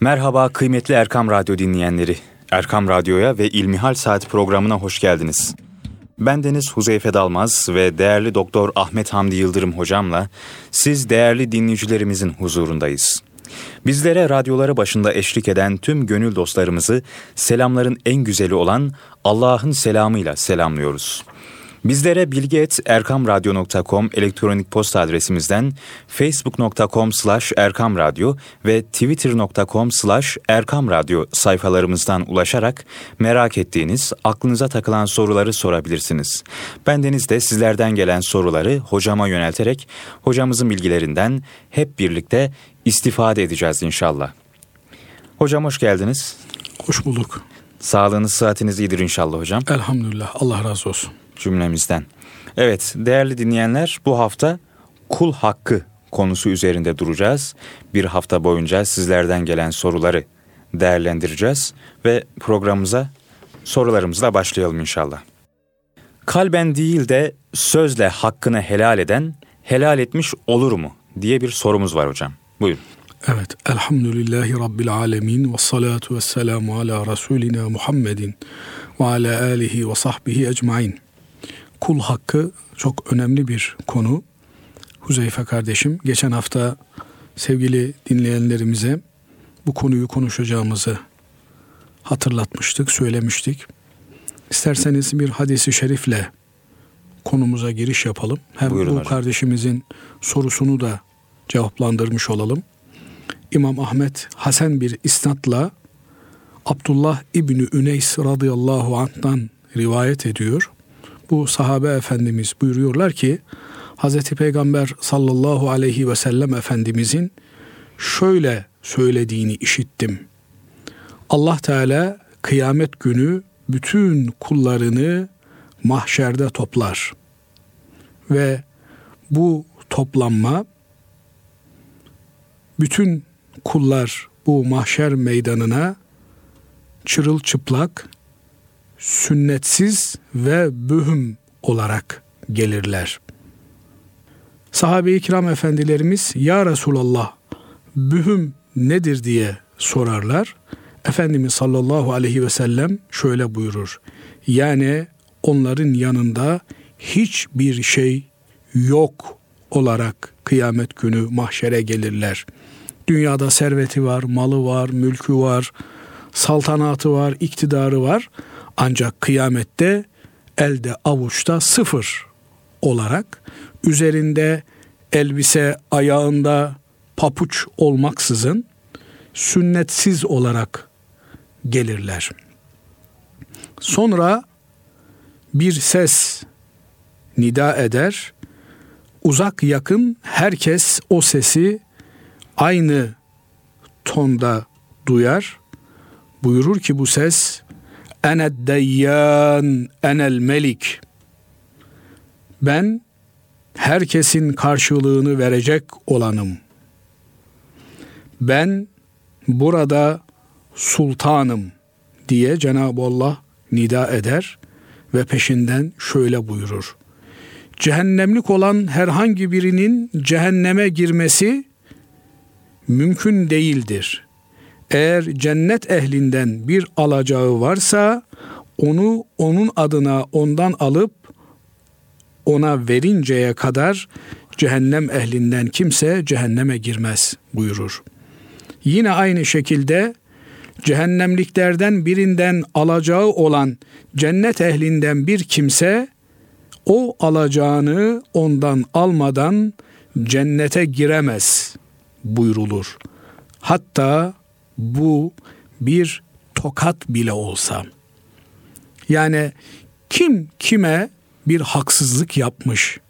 Merhaba kıymetli Erkam Radyo dinleyenleri. Erkam Radyo'ya ve İlmihal Saat programına hoş geldiniz. Ben Deniz Huzeyfe Dalmaz ve değerli Doktor Ahmet Hamdi Yıldırım hocamla siz değerli dinleyicilerimizin huzurundayız. Bizlere radyoları başında eşlik eden tüm gönül dostlarımızı selamların en güzeli olan Allah'ın selamıyla selamlıyoruz. Bizlere bilgi.erkamradyo.com elektronik posta adresimizden facebook.com slash erkamradyo ve twitter.com slash erkamradyo sayfalarımızdan ulaşarak merak ettiğiniz, aklınıza takılan soruları sorabilirsiniz. Bendeniz de sizlerden gelen soruları hocama yönelterek hocamızın bilgilerinden hep birlikte istifade edeceğiz inşallah. Hocam hoş geldiniz. Hoş bulduk. Sağlığınız, sıhhatiniz iyidir inşallah hocam. Elhamdülillah. Allah razı olsun cümlemizden. Evet değerli dinleyenler bu hafta kul hakkı konusu üzerinde duracağız. Bir hafta boyunca sizlerden gelen soruları değerlendireceğiz ve programımıza sorularımızla başlayalım inşallah. Kalben değil de sözle hakkını helal eden helal etmiş olur mu diye bir sorumuz var hocam. Buyurun. Evet, elhamdülillahi rabbil alemin ve salatu ve selamu ala Resulina Muhammedin ve ala alihi ve sahbihi ecmain. Kul hakkı çok önemli bir konu. Huzeyfe kardeşim geçen hafta sevgili dinleyenlerimize bu konuyu konuşacağımızı hatırlatmıştık, söylemiştik. İsterseniz bir hadisi şerifle konumuza giriş yapalım. Hem Buyurun bu hocam. kardeşimizin sorusunu da cevaplandırmış olalım. İmam Ahmet Hasan bir isnatla Abdullah İbni Üneys radıyallahu anh'tan rivayet ediyor bu sahabe efendimiz buyuruyorlar ki Hazreti Peygamber sallallahu aleyhi ve sellem efendimizin şöyle söylediğini işittim. Allah Teala kıyamet günü bütün kullarını mahşerde toplar. Ve bu toplanma bütün kullar bu mahşer meydanına çırılçıplak sünnetsiz ve bühüm olarak gelirler. Sahabe-i kiram efendilerimiz ya Resulallah bühüm nedir diye sorarlar. Efendimiz sallallahu aleyhi ve sellem şöyle buyurur. Yani onların yanında hiçbir şey yok olarak kıyamet günü mahşere gelirler. Dünyada serveti var, malı var, mülkü var, saltanatı var, iktidarı var ancak kıyamette elde avuçta sıfır olarak üzerinde elbise ayağında papuç olmaksızın sünnetsiz olarak gelirler. Sonra bir ses nida eder. Uzak yakın herkes o sesi aynı tonda duyar. Buyurur ki bu ses Ene deyyan enel melik. Ben herkesin karşılığını verecek olanım. Ben burada sultanım diye Cenab-ı Allah nida eder ve peşinden şöyle buyurur. Cehennemlik olan herhangi birinin cehenneme girmesi mümkün değildir. Eğer cennet ehlinden bir alacağı varsa onu onun adına ondan alıp ona verinceye kadar cehennem ehlinden kimse cehenneme girmez buyurur. Yine aynı şekilde cehennemliklerden birinden alacağı olan cennet ehlinden bir kimse o alacağını ondan almadan cennete giremez buyrulur. Hatta bu bir tokat bile olsa. Yani kim kime bir haksızlık yapmış,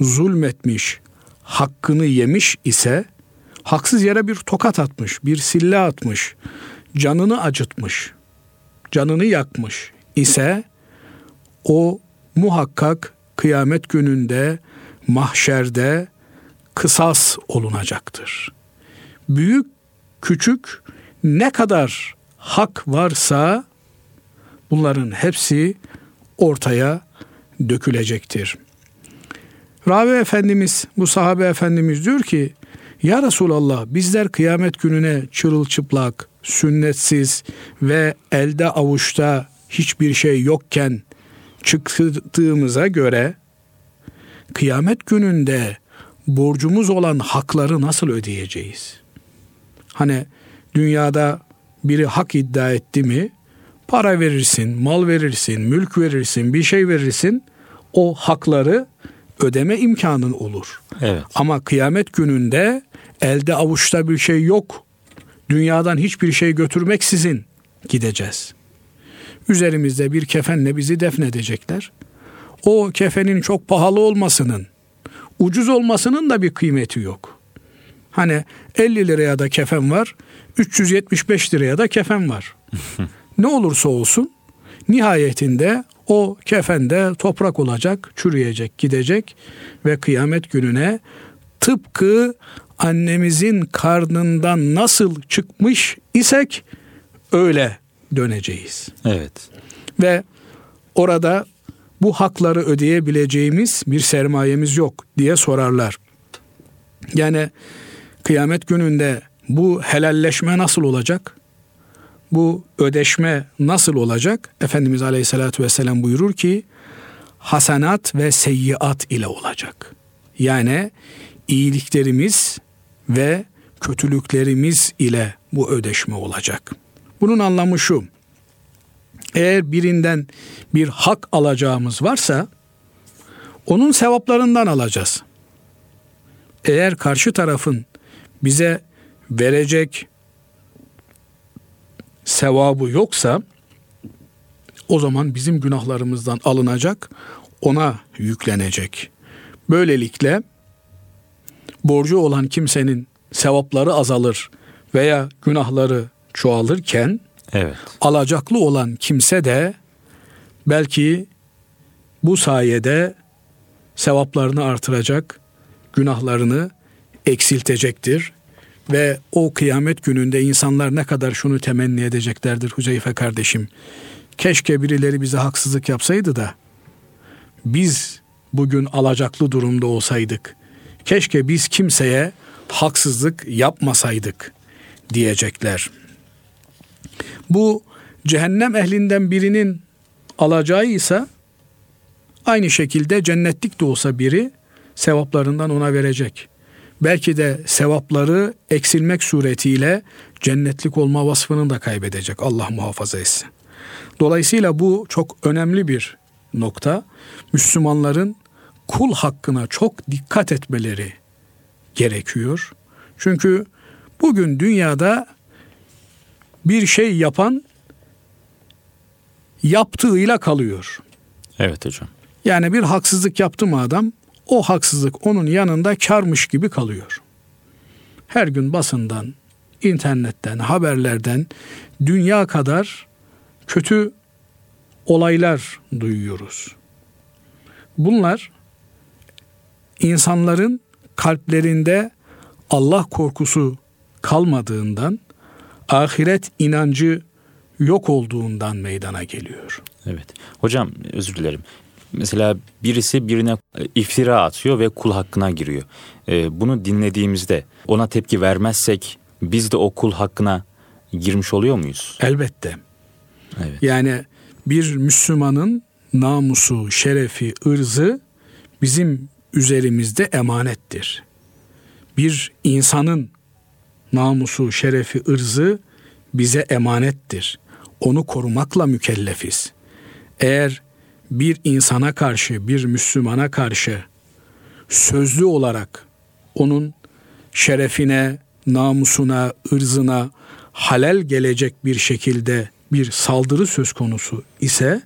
zulmetmiş, hakkını yemiş ise haksız yere bir tokat atmış, bir sille atmış, canını acıtmış, canını yakmış ise o muhakkak kıyamet gününde mahşerde kısas olunacaktır. Büyük küçük ne kadar hak varsa bunların hepsi ortaya dökülecektir. Ravi Efendimiz, bu sahabe Efendimiz diyor ki, Ya Resulallah bizler kıyamet gününe çırılçıplak, sünnetsiz ve elde avuçta hiçbir şey yokken çıktığımıza göre kıyamet gününde borcumuz olan hakları nasıl ödeyeceğiz? Hani dünyada biri hak iddia etti mi para verirsin, mal verirsin, mülk verirsin, bir şey verirsin o hakları ödeme imkanın olur. Evet. Ama kıyamet gününde elde avuçta bir şey yok. Dünyadan hiçbir şey götürmeksizin gideceğiz. Üzerimizde bir kefenle bizi defnedecekler. O kefenin çok pahalı olmasının, ucuz olmasının da bir kıymeti yok. Hani 50 liraya da kefen var, 375 liraya da kefen var. ne olursa olsun nihayetinde o kefende toprak olacak, çürüyecek, gidecek ve kıyamet gününe tıpkı annemizin karnından nasıl çıkmış isek öyle döneceğiz. Evet. Ve orada bu hakları ödeyebileceğimiz bir sermayemiz yok diye sorarlar. Yani kıyamet gününde bu helalleşme nasıl olacak? Bu ödeşme nasıl olacak? Efendimiz Aleyhisselatü Vesselam buyurur ki hasenat ve seyyiat ile olacak. Yani iyiliklerimiz ve kötülüklerimiz ile bu ödeşme olacak. Bunun anlamı şu. Eğer birinden bir hak alacağımız varsa onun sevaplarından alacağız. Eğer karşı tarafın bize verecek sevabı yoksa o zaman bizim günahlarımızdan alınacak, ona yüklenecek. Böylelikle borcu olan kimsenin sevapları azalır veya günahları çoğalırken evet. alacaklı olan kimse de belki bu sayede sevaplarını artıracak, günahlarını eksiltecektir. Ve o kıyamet gününde insanlar ne kadar şunu temenni edeceklerdir Huzeyfe kardeşim. Keşke birileri bize haksızlık yapsaydı da biz bugün alacaklı durumda olsaydık. Keşke biz kimseye haksızlık yapmasaydık diyecekler. Bu cehennem ehlinden birinin alacağı ise aynı şekilde cennetlik de olsa biri sevaplarından ona verecek. Belki de sevapları eksilmek suretiyle cennetlik olma vasfını da kaybedecek. Allah muhafaza etsin. Dolayısıyla bu çok önemli bir nokta. Müslümanların kul hakkına çok dikkat etmeleri gerekiyor. Çünkü bugün dünyada bir şey yapan yaptığıyla kalıyor. Evet hocam. Yani bir haksızlık yaptı mı adam o haksızlık onun yanında karmış gibi kalıyor. Her gün basından, internetten, haberlerden dünya kadar kötü olaylar duyuyoruz. Bunlar insanların kalplerinde Allah korkusu kalmadığından, ahiret inancı yok olduğundan meydana geliyor. Evet. Hocam özür dilerim. Mesela birisi birine iftira atıyor ve kul hakkına giriyor. Ee, bunu dinlediğimizde ona tepki vermezsek biz de o kul hakkına girmiş oluyor muyuz? Elbette. Evet. Yani bir Müslümanın namusu, şerefi, ırzı bizim üzerimizde emanettir. Bir insanın namusu, şerefi, ırzı bize emanettir. Onu korumakla mükellefiz. Eğer bir insana karşı, bir Müslümana karşı sözlü olarak onun şerefine, namusuna, ırzına halel gelecek bir şekilde bir saldırı söz konusu ise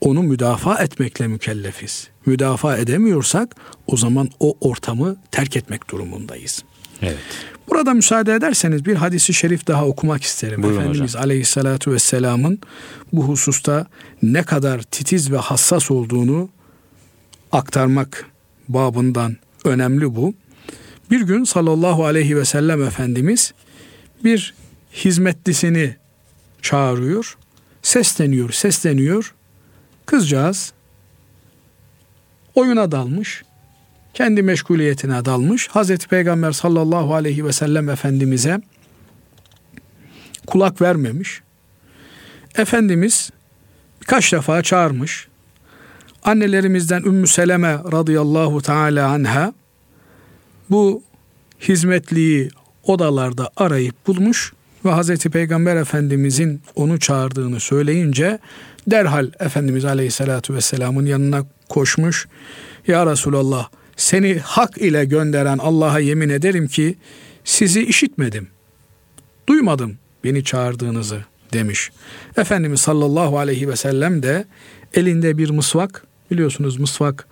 onu müdafaa etmekle mükellefiz. Müdafaa edemiyorsak o zaman o ortamı terk etmek durumundayız. Evet. Burada müsaade ederseniz bir hadisi şerif daha okumak isterim. Buyurun Efendimiz hocam. Aleyhisselatü Vesselam'ın bu hususta ne kadar titiz ve hassas olduğunu aktarmak babından önemli bu. Bir gün sallallahu aleyhi ve sellem Efendimiz bir hizmetlisini çağırıyor. Sesleniyor, sesleniyor. Kızcağız oyuna dalmış. Kendi meşguliyetine dalmış. Hazreti Peygamber sallallahu aleyhi ve sellem Efendimiz'e kulak vermemiş. Efendimiz birkaç defa çağırmış. Annelerimizden Ümmü Seleme radıyallahu teala anha bu hizmetliyi odalarda arayıp bulmuş ve Hazreti Peygamber Efendimizin onu çağırdığını söyleyince derhal Efendimiz Aleyhisselatü Vesselam'ın yanına koşmuş. Ya Resulallah seni hak ile gönderen Allah'a yemin ederim ki sizi işitmedim. Duymadım beni çağırdığınızı demiş. Efendimiz sallallahu aleyhi ve sellem de elinde bir mısvak biliyorsunuz mısvak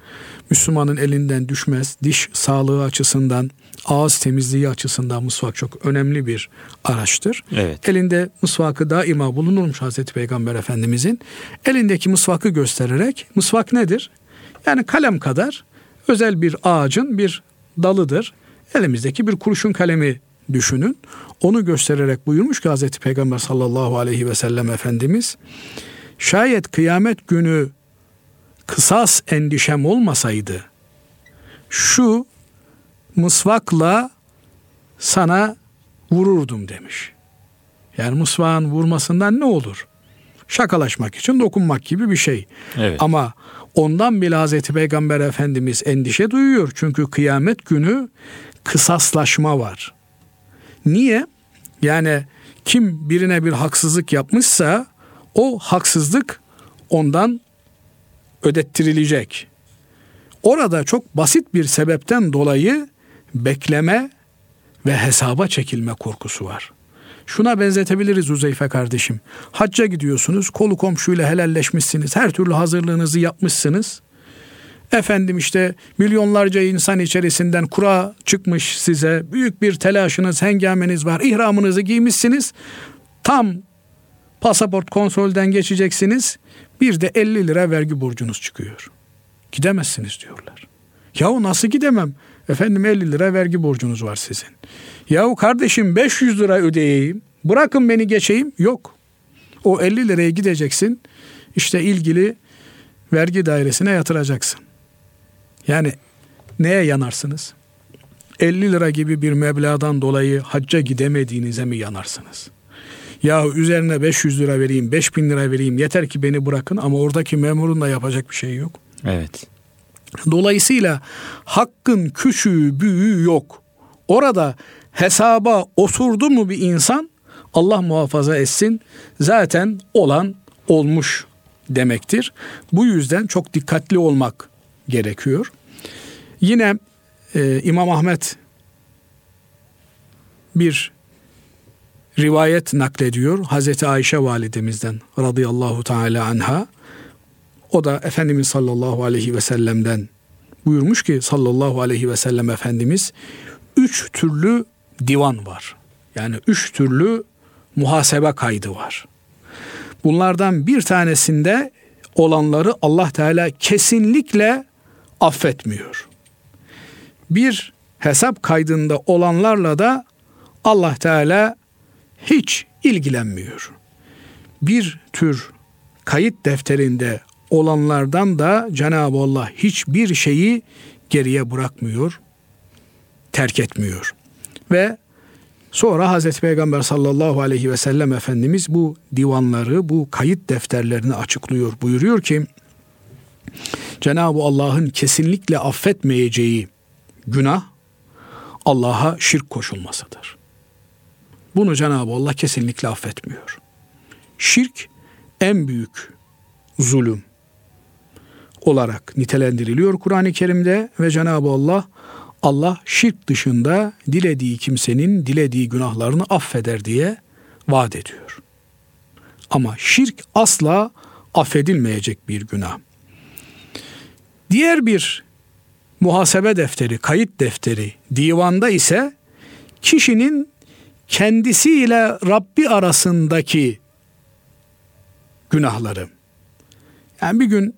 Müslümanın elinden düşmez. Diş sağlığı açısından, ağız temizliği açısından mısvak çok önemli bir araçtır. Evet. Elinde mısvakı daima bulunurmuş Hazreti Peygamber Efendimizin. Elindeki mısvakı göstererek, mısvak nedir? Yani kalem kadar özel bir ağacın bir dalıdır. Elimizdeki bir kurşun kalemi düşünün. Onu göstererek buyurmuş ki Hazreti Peygamber sallallahu aleyhi ve sellem Efendimiz şayet kıyamet günü kısas endişem olmasaydı şu mısvakla sana vururdum demiş. Yani mısvağın vurmasından ne olur? Şakalaşmak için dokunmak gibi bir şey. Evet. Ama ondan bile Hazreti Peygamber Efendimiz endişe duyuyor. Çünkü kıyamet günü kısaslaşma var. Niye? Yani kim birine bir haksızlık yapmışsa o haksızlık ondan ödettirilecek. Orada çok basit bir sebepten dolayı bekleme ve hesaba çekilme korkusu var. Şuna benzetebiliriz Uzeyfe kardeşim. Hacca gidiyorsunuz, kolu komşuyla helalleşmişsiniz, her türlü hazırlığınızı yapmışsınız. Efendim işte milyonlarca insan içerisinden kura çıkmış size. Büyük bir telaşınız, hengameniz var. İhramınızı giymişsiniz. Tam pasaport kontrolden geçeceksiniz. Bir de 50 lira vergi borcunuz çıkıyor. Gidemezsiniz diyorlar. Yahu nasıl gidemem? Efendim 50 lira vergi borcunuz var sizin. Yahu kardeşim 500 lira ödeyeyim. Bırakın beni geçeyim. Yok. O 50 liraya gideceksin. İşte ilgili vergi dairesine yatıracaksın. Yani neye yanarsınız? 50 lira gibi bir meblağdan dolayı hacca gidemediğinize mi yanarsınız? Ya üzerine 500 lira vereyim, 5000 lira vereyim yeter ki beni bırakın ama oradaki memurun da yapacak bir şey yok. Evet. Dolayısıyla hakkın küçüğü büyüğü yok. Orada hesaba oturdu mu bir insan Allah muhafaza etsin zaten olan olmuş demektir. Bu yüzden çok dikkatli olmak gerekiyor. Yine e, İmam Ahmet bir rivayet naklediyor Hazreti Ayşe validemizden radıyallahu teala anha. O da Efendimiz sallallahu aleyhi ve sellem'den buyurmuş ki sallallahu aleyhi ve sellem Efendimiz üç türlü divan var. Yani üç türlü muhasebe kaydı var. Bunlardan bir tanesinde olanları Allah Teala kesinlikle affetmiyor. Bir hesap kaydında olanlarla da Allah Teala hiç ilgilenmiyor. Bir tür kayıt defterinde olanlardan da Cenab-ı Allah hiçbir şeyi geriye bırakmıyor, terk etmiyor. Ve sonra Hazreti Peygamber sallallahu aleyhi ve sellem Efendimiz bu divanları, bu kayıt defterlerini açıklıyor. Buyuruyor ki Cenab-ı Allah'ın kesinlikle affetmeyeceği günah Allah'a şirk koşulmasıdır. Bunu Cenab-ı Allah kesinlikle affetmiyor. Şirk en büyük zulüm olarak nitelendiriliyor Kur'an-ı Kerim'de ve Cenab-ı Allah Allah şirk dışında dilediği kimsenin dilediği günahlarını affeder diye vaat ediyor. Ama şirk asla affedilmeyecek bir günah. Diğer bir muhasebe defteri, kayıt defteri divanda ise kişinin kendisiyle Rabbi arasındaki günahları. Yani bir gün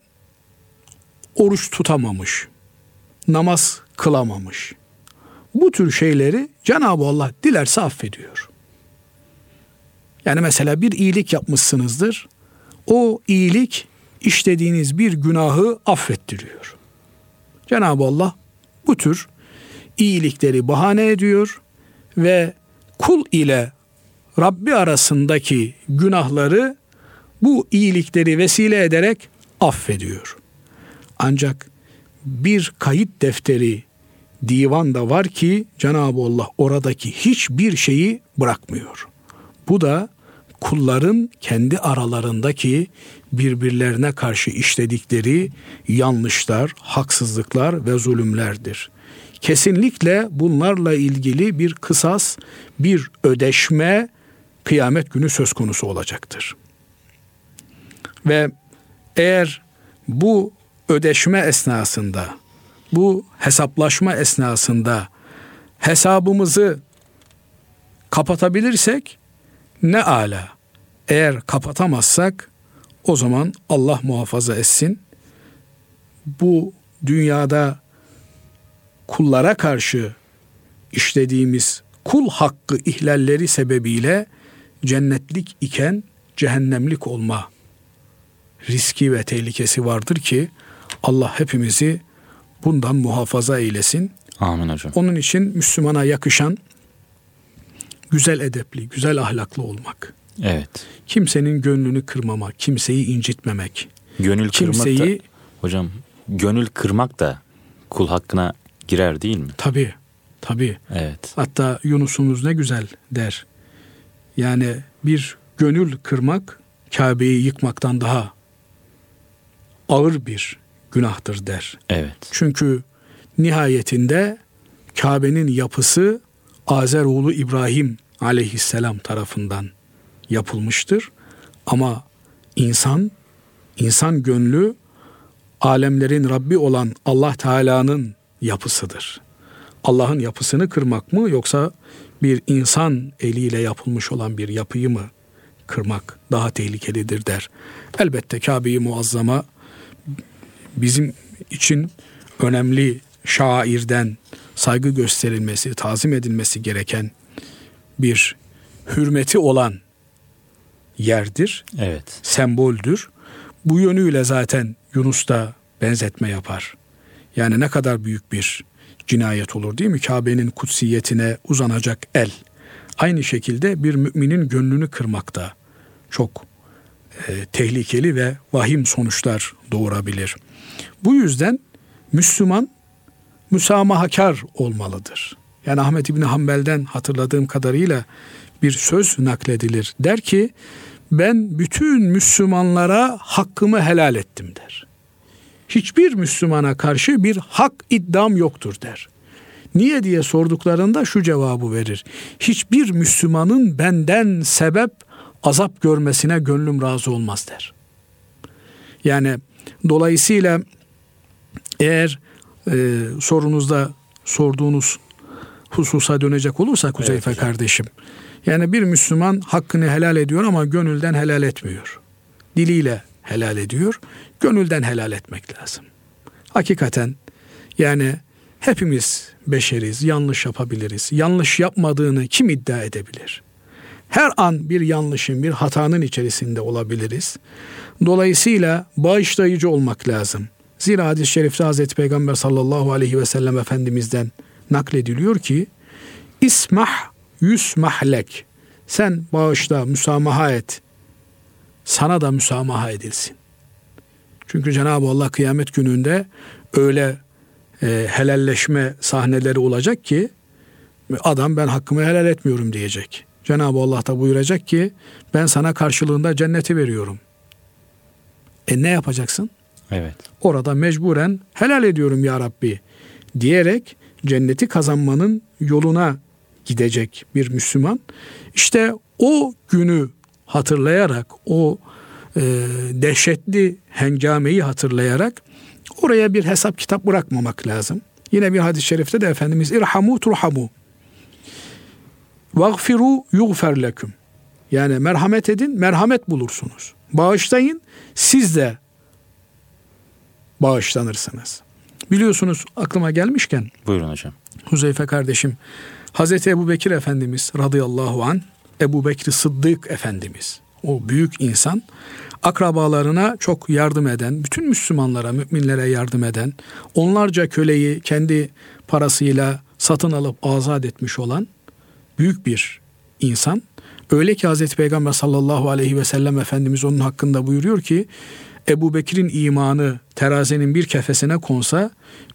oruç tutamamış, namaz kılamamış. Bu tür şeyleri Cenab-ı Allah dilerse affediyor. Yani mesela bir iyilik yapmışsınızdır. O iyilik işlediğiniz bir günahı affettiriyor. Cenab-ı Allah bu tür iyilikleri bahane ediyor ve kul ile Rabbi arasındaki günahları bu iyilikleri vesile ederek affediyor. Ancak bir kayıt defteri divan da var ki Cenab-ı Allah oradaki hiçbir şeyi bırakmıyor. Bu da kulların kendi aralarındaki birbirlerine karşı işledikleri yanlışlar, haksızlıklar ve zulümlerdir. Kesinlikle bunlarla ilgili bir kısas, bir ödeşme kıyamet günü söz konusu olacaktır. Ve eğer bu ödeşme esnasında, bu hesaplaşma esnasında hesabımızı kapatabilirsek ne ala. Eğer kapatamazsak o zaman Allah muhafaza etsin. Bu dünyada kullara karşı işlediğimiz kul hakkı ihlalleri sebebiyle cennetlik iken cehennemlik olma riski ve tehlikesi vardır ki Allah hepimizi bundan muhafaza eylesin. Amin hocam. Onun için Müslümana yakışan güzel edepli, güzel ahlaklı olmak. Evet. Kimsenin gönlünü kırmama, kimseyi incitmemek. Gönül kimseyi, kırmak da, hocam gönül kırmak da kul hakkına girer değil mi? Tabii, tabii. Evet. Hatta Yunus'umuz ne güzel der. Yani bir gönül kırmak Kabe'yi yıkmaktan daha ağır bir günahtır der. Evet. Çünkü nihayetinde Kabe'nin yapısı Azeroğlu İbrahim aleyhisselam tarafından yapılmıştır. Ama insan, insan gönlü alemlerin Rabbi olan Allah Teala'nın yapısıdır. Allah'ın yapısını kırmak mı yoksa bir insan eliyle yapılmış olan bir yapıyı mı kırmak daha tehlikelidir der. Elbette Kabe-i Muazzama bizim için önemli şairden saygı gösterilmesi, tazim edilmesi gereken bir hürmeti olan yerdir. Evet. Semboldür. Bu yönüyle zaten Yunus da benzetme yapar. Yani ne kadar büyük bir cinayet olur değil mi? Kabe'nin kutsiyetine uzanacak el. Aynı şekilde bir müminin gönlünü kırmak da çok e, tehlikeli ve vahim sonuçlar doğurabilir. Bu yüzden Müslüman müsamahakar olmalıdır. Yani Ahmet İbni Hanbel'den hatırladığım kadarıyla bir söz nakledilir. Der ki ben bütün Müslümanlara hakkımı helal ettim der. Hiçbir Müslümana karşı bir hak iddiam yoktur der. Niye diye sorduklarında şu cevabı verir. Hiçbir Müslümanın benden sebep azap görmesine gönlüm razı olmaz der. Yani dolayısıyla eğer e, sorunuzda sorduğunuz hususa dönecek olursak Huzeyfe evet, kardeşim. Yani bir Müslüman hakkını helal ediyor ama gönülden helal etmiyor. Diliyle helal ediyor. Gönülden helal etmek lazım. Hakikaten yani hepimiz beşeriz, yanlış yapabiliriz. Yanlış yapmadığını kim iddia edebilir? Her an bir yanlışın, bir hatanın içerisinde olabiliriz. Dolayısıyla bağışlayıcı olmak lazım. Zira hadis-i şerifte Hazreti Peygamber sallallahu aleyhi ve sellem Efendimiz'den naklediliyor ki İsmah yusmahlek sen bağışla, müsamaha et. Sana da müsamaha edilsin. Çünkü Cenab-ı Allah kıyamet gününde öyle e, helalleşme sahneleri olacak ki adam ben hakkımı helal etmiyorum diyecek. Cenab-ı Allah da buyuracak ki ben sana karşılığında cenneti veriyorum. E ne yapacaksın? Evet. Orada mecburen helal ediyorum ya Rabbi diyerek cenneti kazanmanın yoluna gidecek bir Müslüman. İşte o günü hatırlayarak, o e, dehşetli hengameyi hatırlayarak oraya bir hesap kitap bırakmamak lazım. Yine bir hadis-i şerifte de Efendimiz irhamu turhamu vagfiru yughfer leküm yani merhamet edin, merhamet bulursunuz. Bağışlayın, siz de bağışlanırsınız. Biliyorsunuz aklıma gelmişken. Buyurun hocam. Huzeyfe kardeşim. Hazreti Ebu Bekir Efendimiz radıyallahu an Ebu Bekir Sıddık Efendimiz o büyük insan akrabalarına çok yardım eden, bütün Müslümanlara, müminlere yardım eden, onlarca köleyi kendi parasıyla satın alıp azat etmiş olan büyük bir insan. Öyle ki Hazreti Peygamber sallallahu aleyhi ve sellem Efendimiz onun hakkında buyuruyor ki Ebu Bekir'in imanı terazinin bir kefesine konsa,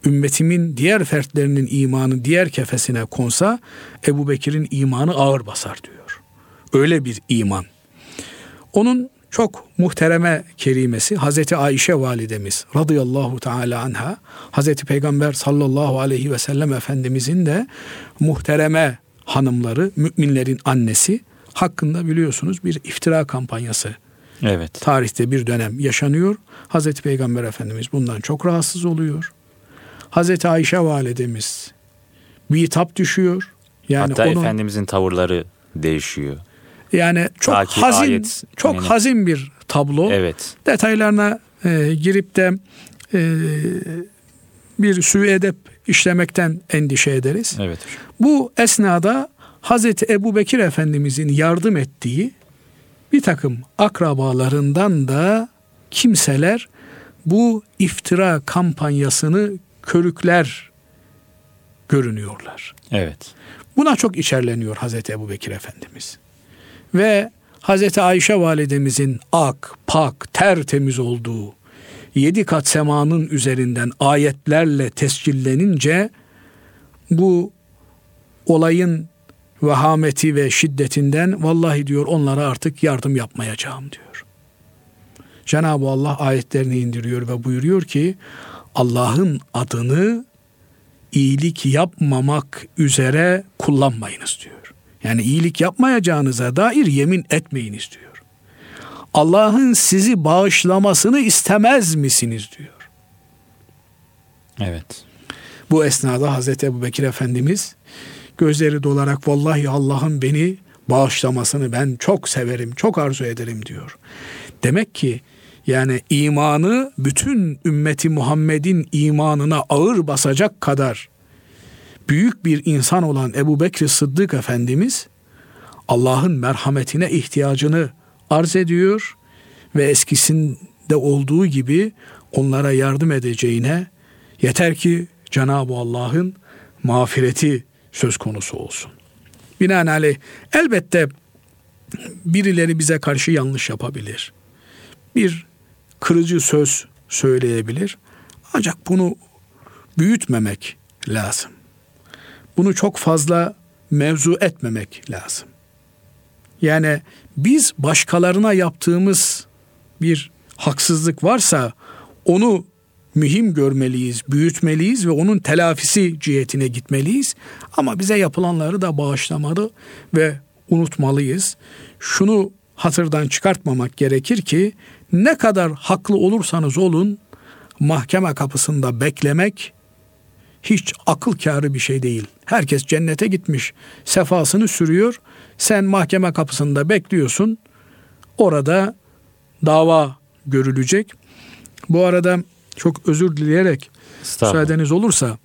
ümmetimin diğer fertlerinin imanı diğer kefesine konsa, Ebu Bekir'in imanı ağır basar diyor. Öyle bir iman. Onun çok muhtereme kerimesi Hazreti Ayşe validemiz radıyallahu teala anha Hazreti Peygamber sallallahu aleyhi ve sellem Efendimizin de muhtereme hanımları müminlerin annesi hakkında biliyorsunuz bir iftira kampanyası Evet. Tarihte bir dönem yaşanıyor. Hazreti Peygamber Efendimiz bundan çok rahatsız oluyor. Hazreti Ayşe validemiz bir tap düşüyor. Yani Hatta onun, Efendimizin tavırları değişiyor. Yani çok Taki hazin, ayet, çok yani, hazin bir tablo. Evet. Detaylarına e, girip de e, bir sü edep işlemekten endişe ederiz. Evet. Bu esnada Hazreti Ebu Bekir Efendimizin yardım ettiği bir takım akrabalarından da kimseler bu iftira kampanyasını körükler görünüyorlar. Evet. Buna çok içerleniyor Hazreti Ebu Bekir Efendimiz. Ve Hazreti Ayşe validemizin ak, pak, tertemiz olduğu yedi kat semanın üzerinden ayetlerle tescillenince bu olayın vehameti ve şiddetinden vallahi diyor onlara artık yardım yapmayacağım diyor. Cenab-ı Allah ayetlerini indiriyor ve buyuruyor ki Allah'ın adını iyilik yapmamak üzere kullanmayınız diyor. Yani iyilik yapmayacağınıza dair yemin etmeyiniz diyor. Allah'ın sizi bağışlamasını istemez misiniz diyor. Evet. Bu esnada Hazreti Ebu Bekir Efendimiz gözleri dolarak vallahi Allah'ın beni bağışlamasını ben çok severim, çok arzu ederim diyor. Demek ki yani imanı bütün ümmeti Muhammed'in imanına ağır basacak kadar büyük bir insan olan Ebu Bekir Sıddık Efendimiz Allah'ın merhametine ihtiyacını arz ediyor ve eskisinde olduğu gibi onlara yardım edeceğine yeter ki Cenab-ı Allah'ın mağfireti söz konusu olsun. Binaenaleyh elbette birileri bize karşı yanlış yapabilir. Bir kırıcı söz söyleyebilir. Ancak bunu büyütmemek lazım. Bunu çok fazla mevzu etmemek lazım. Yani biz başkalarına yaptığımız bir haksızlık varsa onu mühim görmeliyiz, büyütmeliyiz ve onun telafisi cihetine gitmeliyiz. Ama bize yapılanları da bağışlamalı ve unutmalıyız. Şunu hatırdan çıkartmamak gerekir ki ne kadar haklı olursanız olun mahkeme kapısında beklemek hiç akıl kârı bir şey değil. Herkes cennete gitmiş, sefasını sürüyor. Sen mahkeme kapısında bekliyorsun. Orada dava görülecek. Bu arada çok özür dileyerek müsaadeniz olursa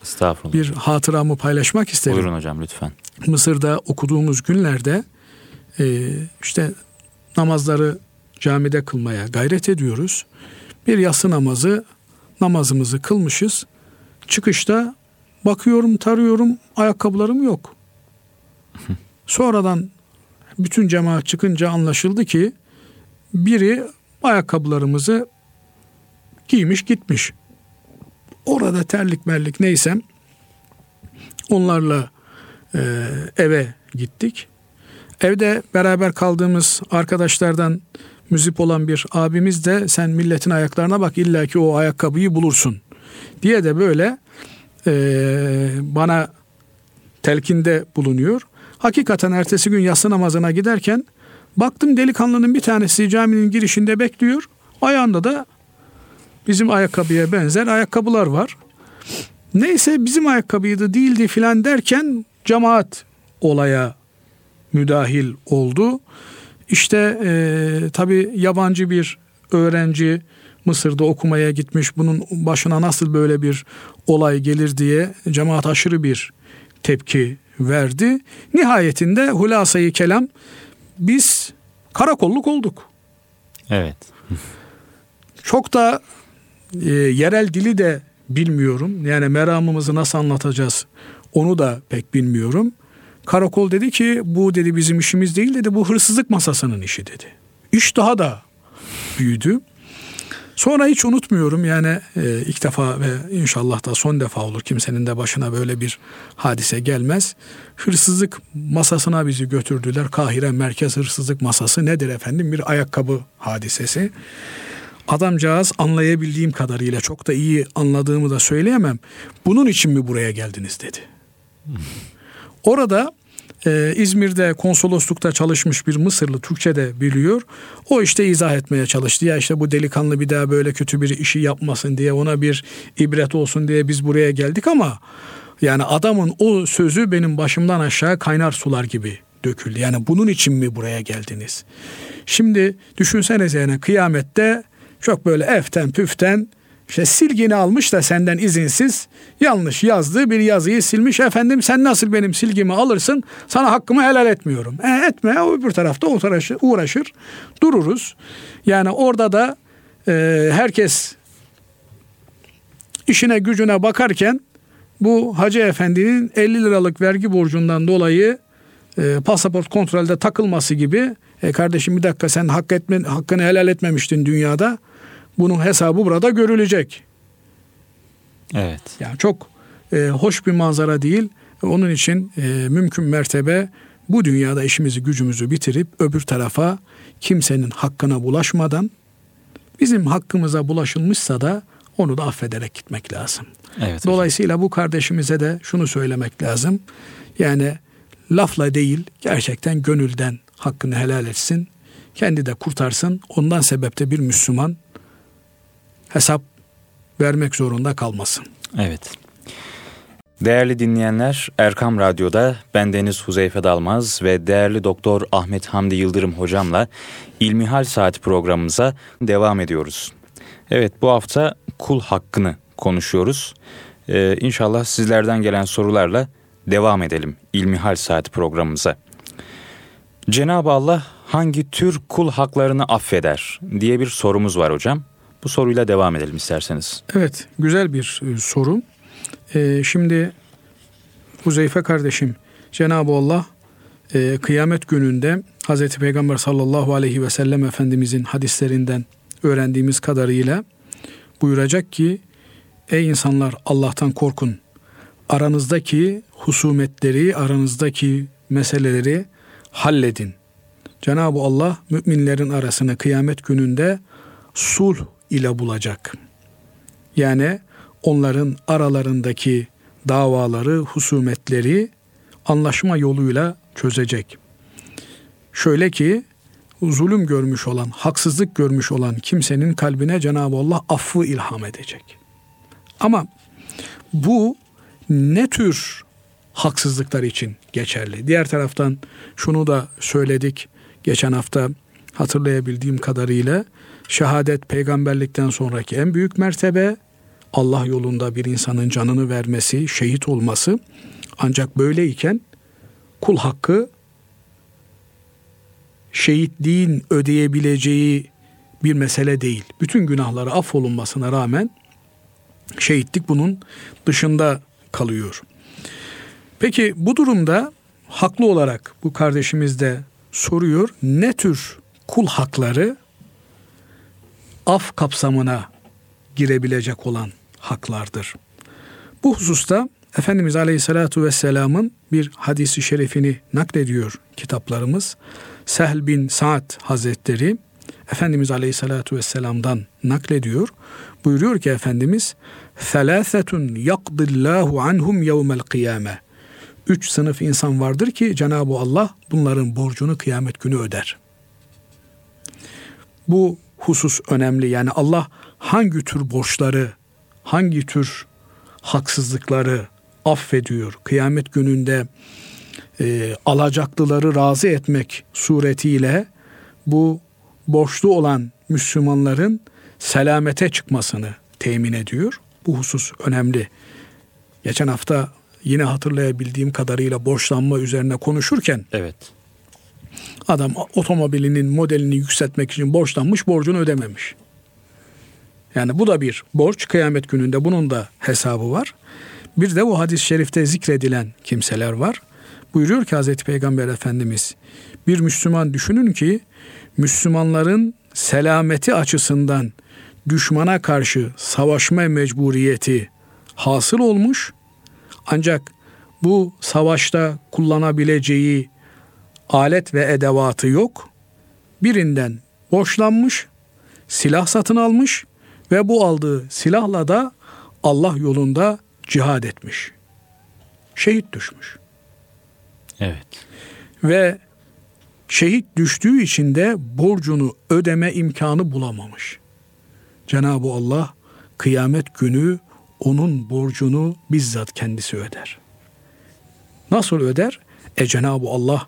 bir hatıramı paylaşmak isterim. Buyurun hocam lütfen. Mısır'da okuduğumuz günlerde e, işte namazları camide kılmaya gayret ediyoruz. Bir yatsı namazı namazımızı kılmışız. Çıkışta bakıyorum tarıyorum ayakkabılarım yok. Sonradan bütün cemaat çıkınca anlaşıldı ki biri ayakkabılarımızı giymiş gitmiş. Orada terlik merlik neyse onlarla e, eve gittik. Evde beraber kaldığımız arkadaşlardan müzip olan bir abimiz de sen milletin ayaklarına bak illa ki o ayakkabıyı bulursun diye de böyle e, bana telkinde bulunuyor. Hakikaten ertesi gün yatsı namazına giderken baktım delikanlının bir tanesi caminin girişinde bekliyor. Ayağında da bizim ayakkabıya benzer ayakkabılar var. Neyse bizim ayakkabıydı değildi filan derken cemaat olaya müdahil oldu. İşte e, tabi yabancı bir öğrenci Mısır'da okumaya gitmiş bunun başına nasıl böyle bir olay gelir diye cemaat aşırı bir tepki verdi. Nihayetinde hulasayı kelam biz karakolluk olduk. Evet. Çok da e, yerel dili de bilmiyorum. Yani meramımızı nasıl anlatacağız onu da pek bilmiyorum. Karakol dedi ki bu dedi bizim işimiz değil dedi bu hırsızlık masasının işi dedi. İş daha da büyüdü. Sonra hiç unutmuyorum yani e, ilk defa ve inşallah da son defa olur kimsenin de başına böyle bir hadise gelmez. Hırsızlık masasına bizi götürdüler. Kahire Merkez Hırsızlık Masası nedir efendim? Bir ayakkabı hadisesi. Adamcağız anlayabildiğim kadarıyla çok da iyi anladığımı da söyleyemem. Bunun için mi buraya geldiniz dedi. Orada e, İzmir'de konsoloslukta çalışmış bir Mısırlı Türkçe de biliyor. O işte izah etmeye çalıştı. Ya işte bu delikanlı bir daha böyle kötü bir işi yapmasın diye ona bir ibret olsun diye biz buraya geldik ama yani adamın o sözü benim başımdan aşağı kaynar sular gibi döküldü. Yani bunun için mi buraya geldiniz? Şimdi düşünsenize yani kıyamette çok böyle eften püften işte silgini almış da senden izinsiz yanlış yazdığı bir yazıyı silmiş. Efendim sen nasıl benim silgimi alırsın? Sana hakkımı helal etmiyorum. E, etme o öbür tarafta uğraşır, uğraşır dururuz. Yani orada da e, herkes işine gücüne bakarken bu Hacı Efendi'nin 50 liralık vergi borcundan dolayı e, pasaport kontrolde takılması gibi e, kardeşim bir dakika sen hak etme, hakkını helal etmemiştin dünyada bunun hesabı burada görülecek. Evet. Yani çok e, hoş bir manzara değil. Onun için e, mümkün mertebe bu dünyada işimizi gücümüzü bitirip öbür tarafa kimsenin hakkına bulaşmadan bizim hakkımıza bulaşılmışsa da onu da affederek gitmek lazım. Evet. Dolayısıyla bu kardeşimize de şunu söylemek lazım. Yani lafla değil gerçekten gönülden hakkını helal etsin. Kendi de kurtarsın. Ondan sebepte bir Müslüman hesap vermek zorunda kalmasın. Evet. Değerli dinleyenler, Erkam Radyo'da ben Deniz Huzeyfe Dalmaz ve değerli Doktor Ahmet Hamdi Yıldırım hocamla İlmihal Saat programımıza devam ediyoruz. Evet bu hafta kul hakkını konuşuyoruz. Ee, inşallah sizlerden gelen sorularla devam edelim İlmihal Saat programımıza. Cenab-ı Allah hangi tür kul haklarını affeder diye bir sorumuz var hocam. Bu soruyla devam edelim isterseniz. Evet, güzel bir e, soru. Ee, şimdi Huzeyfe kardeşim, Cenab-ı Allah e, kıyamet gününde Hazreti Peygamber sallallahu aleyhi ve sellem Efendimizin hadislerinden öğrendiğimiz kadarıyla buyuracak ki Ey insanlar Allah'tan korkun. Aranızdaki husumetleri, aranızdaki meseleleri halledin. Cenab-ı Allah müminlerin arasını kıyamet gününde sulh ile bulacak. Yani onların aralarındaki davaları, husumetleri anlaşma yoluyla çözecek. Şöyle ki zulüm görmüş olan, haksızlık görmüş olan kimsenin kalbine Cenab-ı Allah affı ilham edecek. Ama bu ne tür haksızlıklar için geçerli? Diğer taraftan şunu da söyledik geçen hafta hatırlayabildiğim kadarıyla şehadet peygamberlikten sonraki en büyük mertebe Allah yolunda bir insanın canını vermesi, şehit olması. Ancak böyleyken kul hakkı şehitliğin ödeyebileceği bir mesele değil. Bütün günahları affolunmasına rağmen şehitlik bunun dışında kalıyor. Peki bu durumda haklı olarak bu kardeşimiz de soruyor ne tür kul hakları af kapsamına girebilecek olan haklardır. Bu hususta Efendimiz Aleyhisselatü Vesselam'ın bir hadisi şerifini naklediyor kitaplarımız. Sehl bin Sa'd Hazretleri Efendimiz Aleyhisselatü Vesselam'dan naklediyor. Buyuruyor ki Efendimiz Felâsetun yakdillahu anhum yevmel kıyame Üç sınıf insan vardır ki Cenab-ı Allah bunların borcunu kıyamet günü öder. Bu husus önemli. Yani Allah hangi tür borçları, hangi tür haksızlıkları affediyor. Kıyamet gününde e, alacaklıları razı etmek suretiyle bu borçlu olan Müslümanların selamete çıkmasını temin ediyor. Bu husus önemli. Geçen hafta yine hatırlayabildiğim kadarıyla borçlanma üzerine konuşurken evet. Adam otomobilinin modelini yükseltmek için borçlanmış, borcunu ödememiş. Yani bu da bir borç. Kıyamet gününde bunun da hesabı var. Bir de bu hadis-i şerifte zikredilen kimseler var. Buyuruyor ki Hazreti Peygamber Efendimiz bir Müslüman düşünün ki Müslümanların selameti açısından düşmana karşı savaşma mecburiyeti hasıl olmuş. Ancak bu savaşta kullanabileceği alet ve edevatı yok. Birinden borçlanmış, silah satın almış ve bu aldığı silahla da Allah yolunda cihad etmiş. Şehit düşmüş. Evet. Ve şehit düştüğü için de borcunu ödeme imkanı bulamamış. Cenab-ı Allah kıyamet günü onun borcunu bizzat kendisi öder. Nasıl öder? E Cenab-ı Allah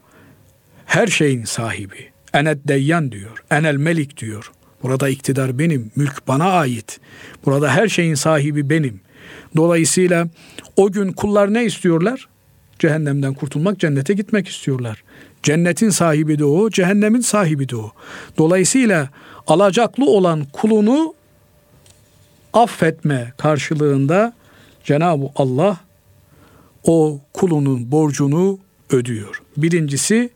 her şeyin sahibi. Enet deyyan diyor. Enel melik diyor. Burada iktidar benim, mülk bana ait. Burada her şeyin sahibi benim. Dolayısıyla o gün kullar ne istiyorlar? Cehennemden kurtulmak, cennete gitmek istiyorlar. Cennetin sahibi de o, cehennemin sahibi de o. Dolayısıyla alacaklı olan kulunu affetme karşılığında Cenab-ı Allah o kulunun borcunu ödüyor. Birincisi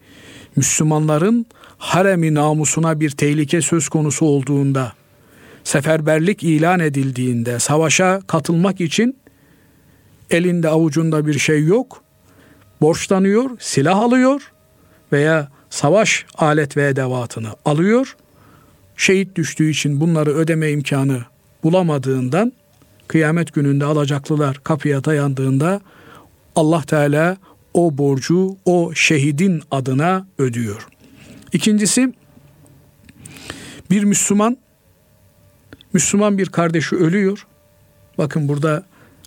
Müslümanların haremi namusuna bir tehlike söz konusu olduğunda, seferberlik ilan edildiğinde, savaşa katılmak için elinde avucunda bir şey yok, borçlanıyor, silah alıyor veya savaş alet ve edevatını alıyor. Şehit düştüğü için bunları ödeme imkanı bulamadığından kıyamet gününde alacaklılar kapıya dayandığında Allah Teala o borcu o şehidin adına ödüyor. İkincisi bir Müslüman Müslüman bir kardeşi ölüyor. Bakın burada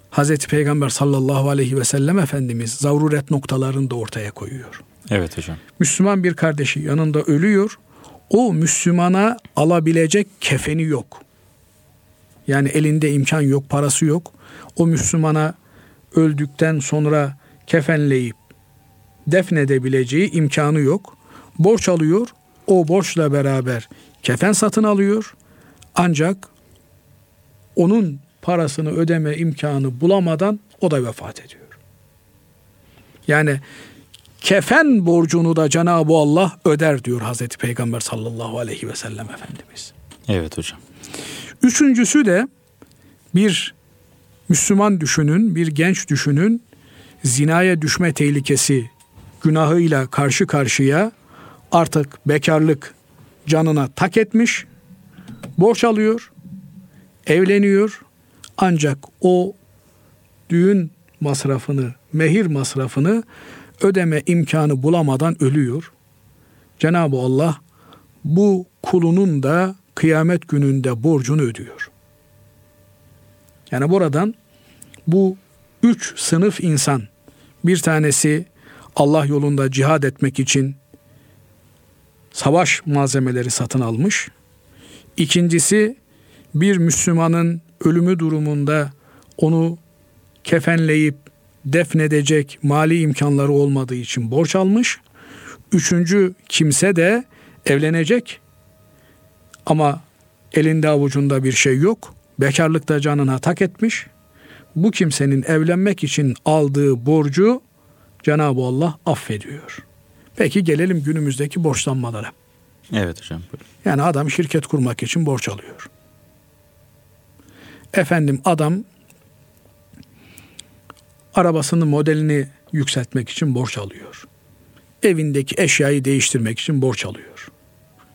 Hazreti Peygamber sallallahu aleyhi ve sellem Efendimiz zaruret noktalarını da ortaya koyuyor. Evet hocam. Müslüman bir kardeşi yanında ölüyor. O Müslümana alabilecek kefeni yok. Yani elinde imkan yok, parası yok. O Müslümana öldükten sonra kefenleyip defnedebileceği imkanı yok. Borç alıyor. O borçla beraber kefen satın alıyor. Ancak onun parasını ödeme imkanı bulamadan o da vefat ediyor. Yani kefen borcunu da Cenab-ı Allah öder diyor Hazreti Peygamber sallallahu aleyhi ve sellem Efendimiz. Evet hocam. Üçüncüsü de bir Müslüman düşünün, bir genç düşünün zinaya düşme tehlikesi günahıyla karşı karşıya artık bekarlık canına tak etmiş, borç alıyor, evleniyor ancak o düğün masrafını, mehir masrafını ödeme imkanı bulamadan ölüyor. Cenab-ı Allah bu kulunun da kıyamet gününde borcunu ödüyor. Yani buradan bu üç sınıf insan bir tanesi Allah yolunda cihad etmek için savaş malzemeleri satın almış. İkincisi bir Müslümanın ölümü durumunda onu kefenleyip defnedecek mali imkanları olmadığı için borç almış. Üçüncü kimse de evlenecek ama elinde avucunda bir şey yok. Bekarlıkta canına tak etmiş. Bu kimsenin evlenmek için aldığı borcu Cenab-ı Allah affediyor. Peki gelelim günümüzdeki borçlanmalara. Evet hocam. Buyurun. Yani adam şirket kurmak için borç alıyor. Efendim adam arabasının modelini yükseltmek için borç alıyor. Evindeki eşyayı değiştirmek için borç alıyor.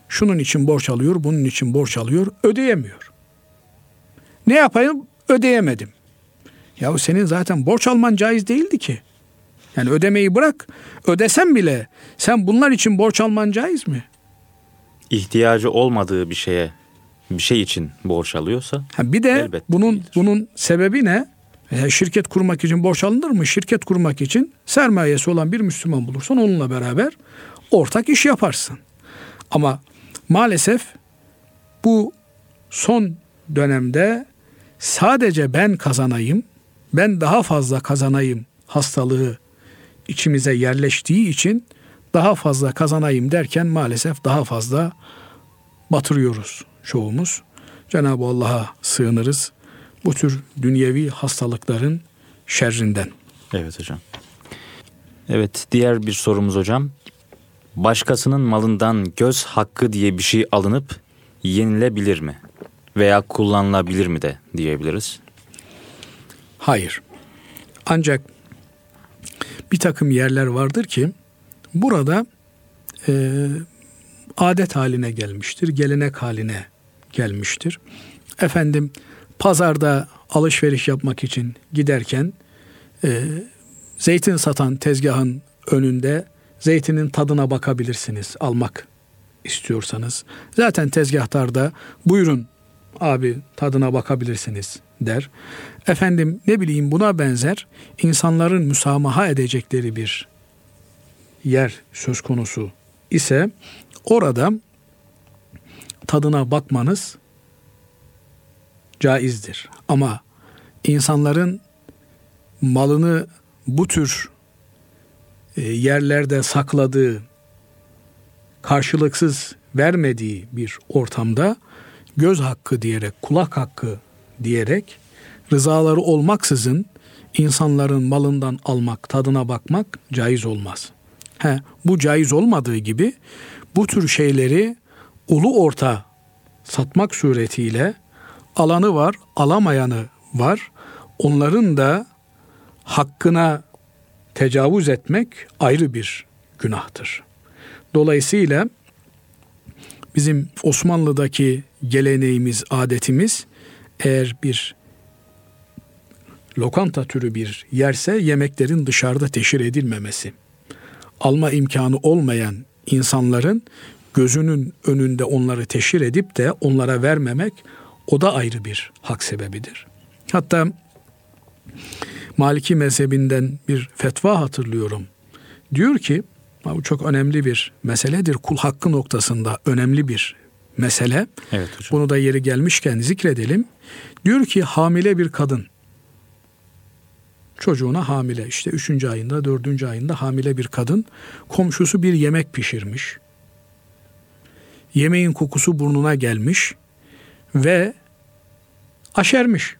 Şunun için borç alıyor, bunun için borç alıyor, ödeyemiyor. Ne yapayım? Ödeyemedim. Ya senin zaten borç alman caiz değildi ki. Yani ödemeyi bırak. Ödesen bile sen bunlar için borç alman caiz mi? İhtiyacı olmadığı bir şeye bir şey için borç alıyorsa Ha bir de Elbette bunun değildir. bunun sebebi ne? E, şirket kurmak için borç alınır mı? Şirket kurmak için sermayesi olan bir Müslüman bulursan onunla beraber ortak iş yaparsın. Ama maalesef bu son dönemde sadece ben kazanayım, ben daha fazla kazanayım hastalığı içimize yerleştiği için daha fazla kazanayım derken maalesef daha fazla batırıyoruz çoğumuz. Cenab-ı Allah'a sığınırız bu tür dünyevi hastalıkların şerrinden. Evet hocam. Evet diğer bir sorumuz hocam. Başkasının malından göz hakkı diye bir şey alınıp yenilebilir mi? Veya kullanılabilir mi de diyebiliriz. Hayır. Ancak bir takım yerler vardır ki burada e, adet haline gelmiştir, gelenek haline gelmiştir. Efendim pazarda alışveriş yapmak için giderken e, zeytin satan tezgahın önünde zeytinin tadına bakabilirsiniz almak istiyorsanız. Zaten tezgahtarda buyurun abi tadına bakabilirsiniz der. Efendim ne bileyim buna benzer insanların müsamaha edecekleri bir yer söz konusu ise orada tadına bakmanız caizdir. Ama insanların malını bu tür e, yerlerde sakladığı, karşılıksız vermediği bir ortamda göz hakkı diyerek, kulak hakkı diyerek rızaları olmaksızın insanların malından almak, tadına bakmak caiz olmaz. He, bu caiz olmadığı gibi bu tür şeyleri ulu orta satmak suretiyle alanı var, alamayanı var. Onların da hakkına tecavüz etmek ayrı bir günahtır. Dolayısıyla bizim Osmanlı'daki geleneğimiz, adetimiz eğer bir lokanta türü bir yerse yemeklerin dışarıda teşhir edilmemesi. Alma imkanı olmayan insanların gözünün önünde onları teşhir edip de onlara vermemek o da ayrı bir hak sebebidir. Hatta Maliki mezhebinden bir fetva hatırlıyorum. Diyor ki bu çok önemli bir meseledir. Kul hakkı noktasında önemli bir mesele. Evet hocam. Bunu da yeri gelmişken zikredelim. Diyor ki hamile bir kadın çocuğuna hamile işte üçüncü ayında dördüncü ayında hamile bir kadın komşusu bir yemek pişirmiş. Yemeğin kokusu burnuna gelmiş ve aşermiş.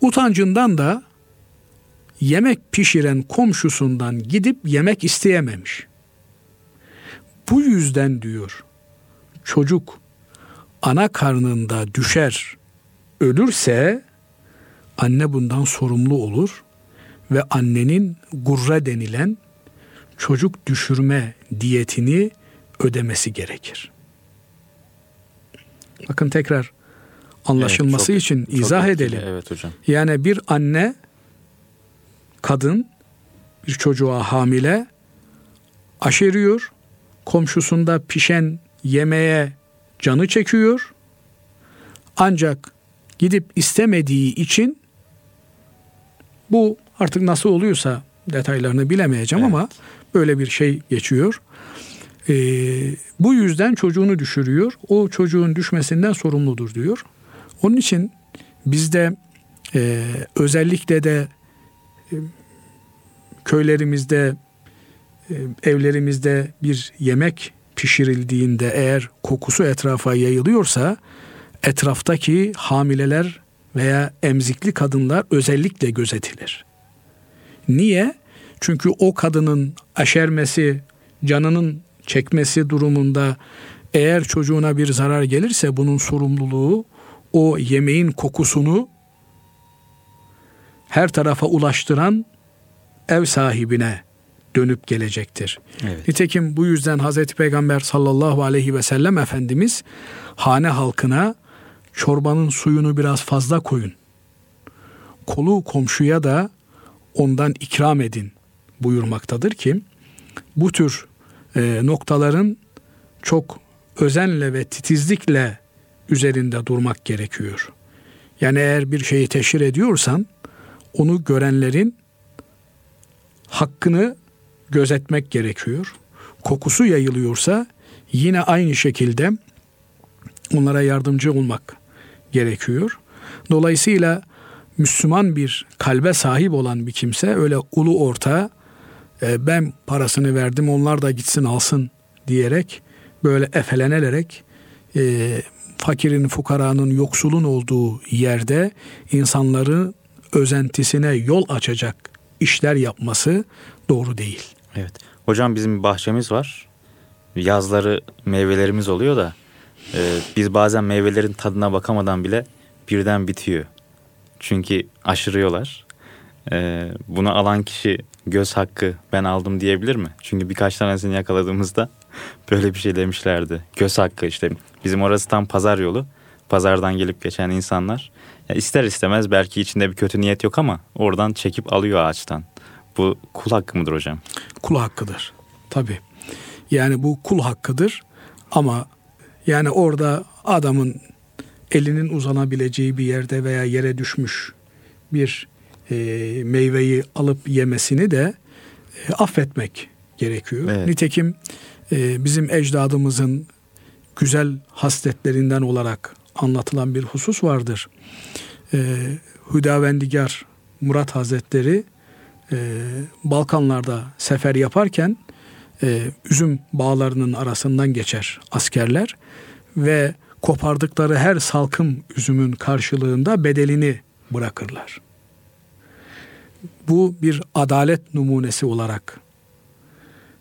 Utancından da yemek pişiren komşusundan gidip yemek isteyememiş. Bu yüzden diyor çocuk ana karnında düşer ölürse anne bundan sorumlu olur ve annenin gurre denilen çocuk düşürme diyetini ödemesi gerekir. Bakın tekrar anlaşılması evet, çok, için izah çok edelim. Evet hocam. Yani bir anne kadın bir çocuğa hamile aşeriyor. Komşusunda pişen yemeğe canı çekiyor. Ancak gidip istemediği için bu artık nasıl oluyorsa detaylarını bilemeyeceğim evet. ama böyle bir şey geçiyor. Ee, bu yüzden çocuğunu düşürüyor. O çocuğun düşmesinden sorumludur diyor. Onun için bizde e, özellikle de köylerimizde e, evlerimizde bir yemek pişirildiğinde eğer kokusu etrafa yayılıyorsa etraftaki hamileler veya emzikli kadınlar özellikle gözetilir. Niye? Çünkü o kadının aşermesi, canının çekmesi durumunda eğer çocuğuna bir zarar gelirse bunun sorumluluğu o yemeğin kokusunu her tarafa ulaştıran ev sahibine dönüp gelecektir. Evet. Nitekim bu yüzden Hazreti Peygamber sallallahu aleyhi ve sellem Efendimiz hane halkına çorbanın suyunu biraz fazla koyun. Kolu komşuya da ondan ikram edin buyurmaktadır ki bu tür e, noktaların çok özenle ve titizlikle üzerinde durmak gerekiyor. Yani eğer bir şeyi teşhir ediyorsan onu görenlerin hakkını gözetmek gerekiyor. Kokusu yayılıyorsa yine aynı şekilde onlara yardımcı olmak gerekiyor. Dolayısıyla Müslüman bir kalbe sahip olan bir kimse öyle ulu orta e, ben parasını verdim onlar da gitsin alsın diyerek böyle efelenerek e, fakirin, fukaranın, yoksulun olduğu yerde insanları özentisine yol açacak işler yapması doğru değil. Evet. Hocam bizim bir bahçemiz var. Yazları meyvelerimiz oluyor da e, biz bazen meyvelerin tadına bakamadan bile birden bitiyor. Çünkü aşırıyorlar. E, bunu alan kişi göz hakkı ben aldım diyebilir mi? Çünkü birkaç tanesini yakaladığımızda böyle bir şey demişlerdi. Göz hakkı işte bizim orası tam pazar yolu. Pazardan gelip geçen insanlar ya ister istemez belki içinde bir kötü niyet yok ama oradan çekip alıyor ağaçtan. Bu kul hakkı mıdır hocam? Kul hakkıdır. Tabi. Yani bu kul hakkıdır ama yani orada adamın elinin uzanabileceği bir yerde veya yere düşmüş bir e, meyveyi alıp yemesini de e, affetmek gerekiyor. Evet. Nitekim e, bizim ecdadımızın güzel hasletlerinden olarak anlatılan bir husus vardır. E, Hüdavendigar Murat Hazretleri e, Balkanlarda sefer yaparken e, üzüm bağlarının arasından geçer askerler ve kopardıkları her salkım üzümün karşılığında bedelini bırakırlar. Bu bir adalet numunesi olarak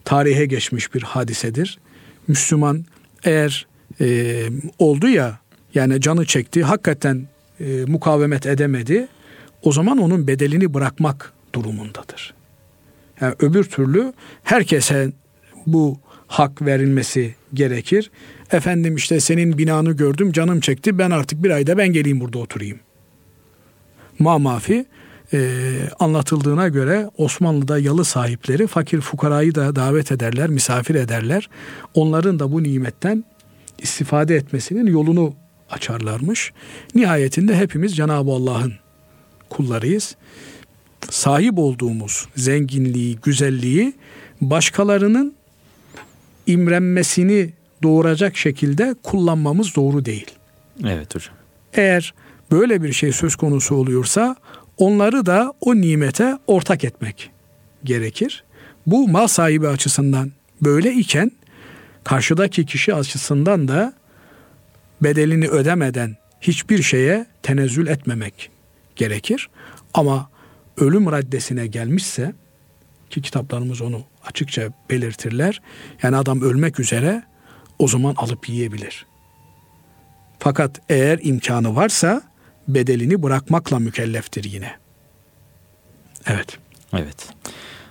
tarihe geçmiş bir hadisedir. Müslüman eğer e, oldu ya yani canı çekti hakikaten e, mukavemet edemedi o zaman onun bedelini bırakmak durumundadır. Yani öbür türlü herkese bu hak verilmesi gerekir. Efendim işte senin binanı gördüm canım çekti ben artık bir ayda ben geleyim burada oturayım. Ma mafi e, anlatıldığına göre Osmanlı'da yalı sahipleri fakir fukarayı da davet ederler, misafir ederler. Onların da bu nimetten istifade etmesinin yolunu açarlarmış. Nihayetinde hepimiz Cenab-ı Allah'ın kullarıyız. Sahip olduğumuz zenginliği, güzelliği başkalarının imrenmesini doğuracak şekilde kullanmamız doğru değil. Evet hocam. Eğer böyle bir şey söz konusu oluyorsa onları da o nimete ortak etmek gerekir. Bu mal sahibi açısından böyle iken karşıdaki kişi açısından da bedelini ödemeden hiçbir şeye tenezzül etmemek gerekir. Ama ölüm raddesine gelmişse ki kitaplarımız onu açıkça belirtirler. Yani adam ölmek üzere o zaman alıp yiyebilir. Fakat eğer imkanı varsa bedelini bırakmakla mükelleftir yine. Evet. Evet.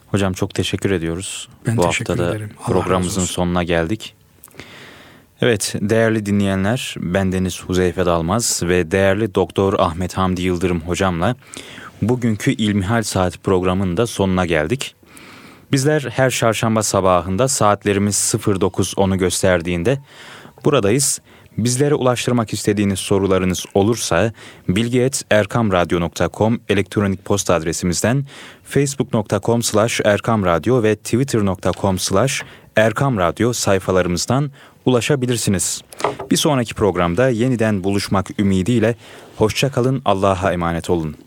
Hocam çok teşekkür ediyoruz. Ben Bu teşekkür haftada ederim. programımızın sonuna geldik. Evet değerli dinleyenler ben Deniz Huzeyfe Dalmaz ve değerli Doktor Ahmet Hamdi Yıldırım hocamla bugünkü İlmihal Saat programının da sonuna geldik. Bizler her çarşamba sabahında saatlerimiz 09.10'u gösterdiğinde buradayız. Bizlere ulaştırmak istediğiniz sorularınız olursa bilgi.erkamradyo.com elektronik posta adresimizden facebook.com slash erkamradyo ve twitter.com slash erkamradyo sayfalarımızdan ulaşabilirsiniz. Bir sonraki programda yeniden buluşmak ümidiyle hoşçakalın Allah'a emanet olun.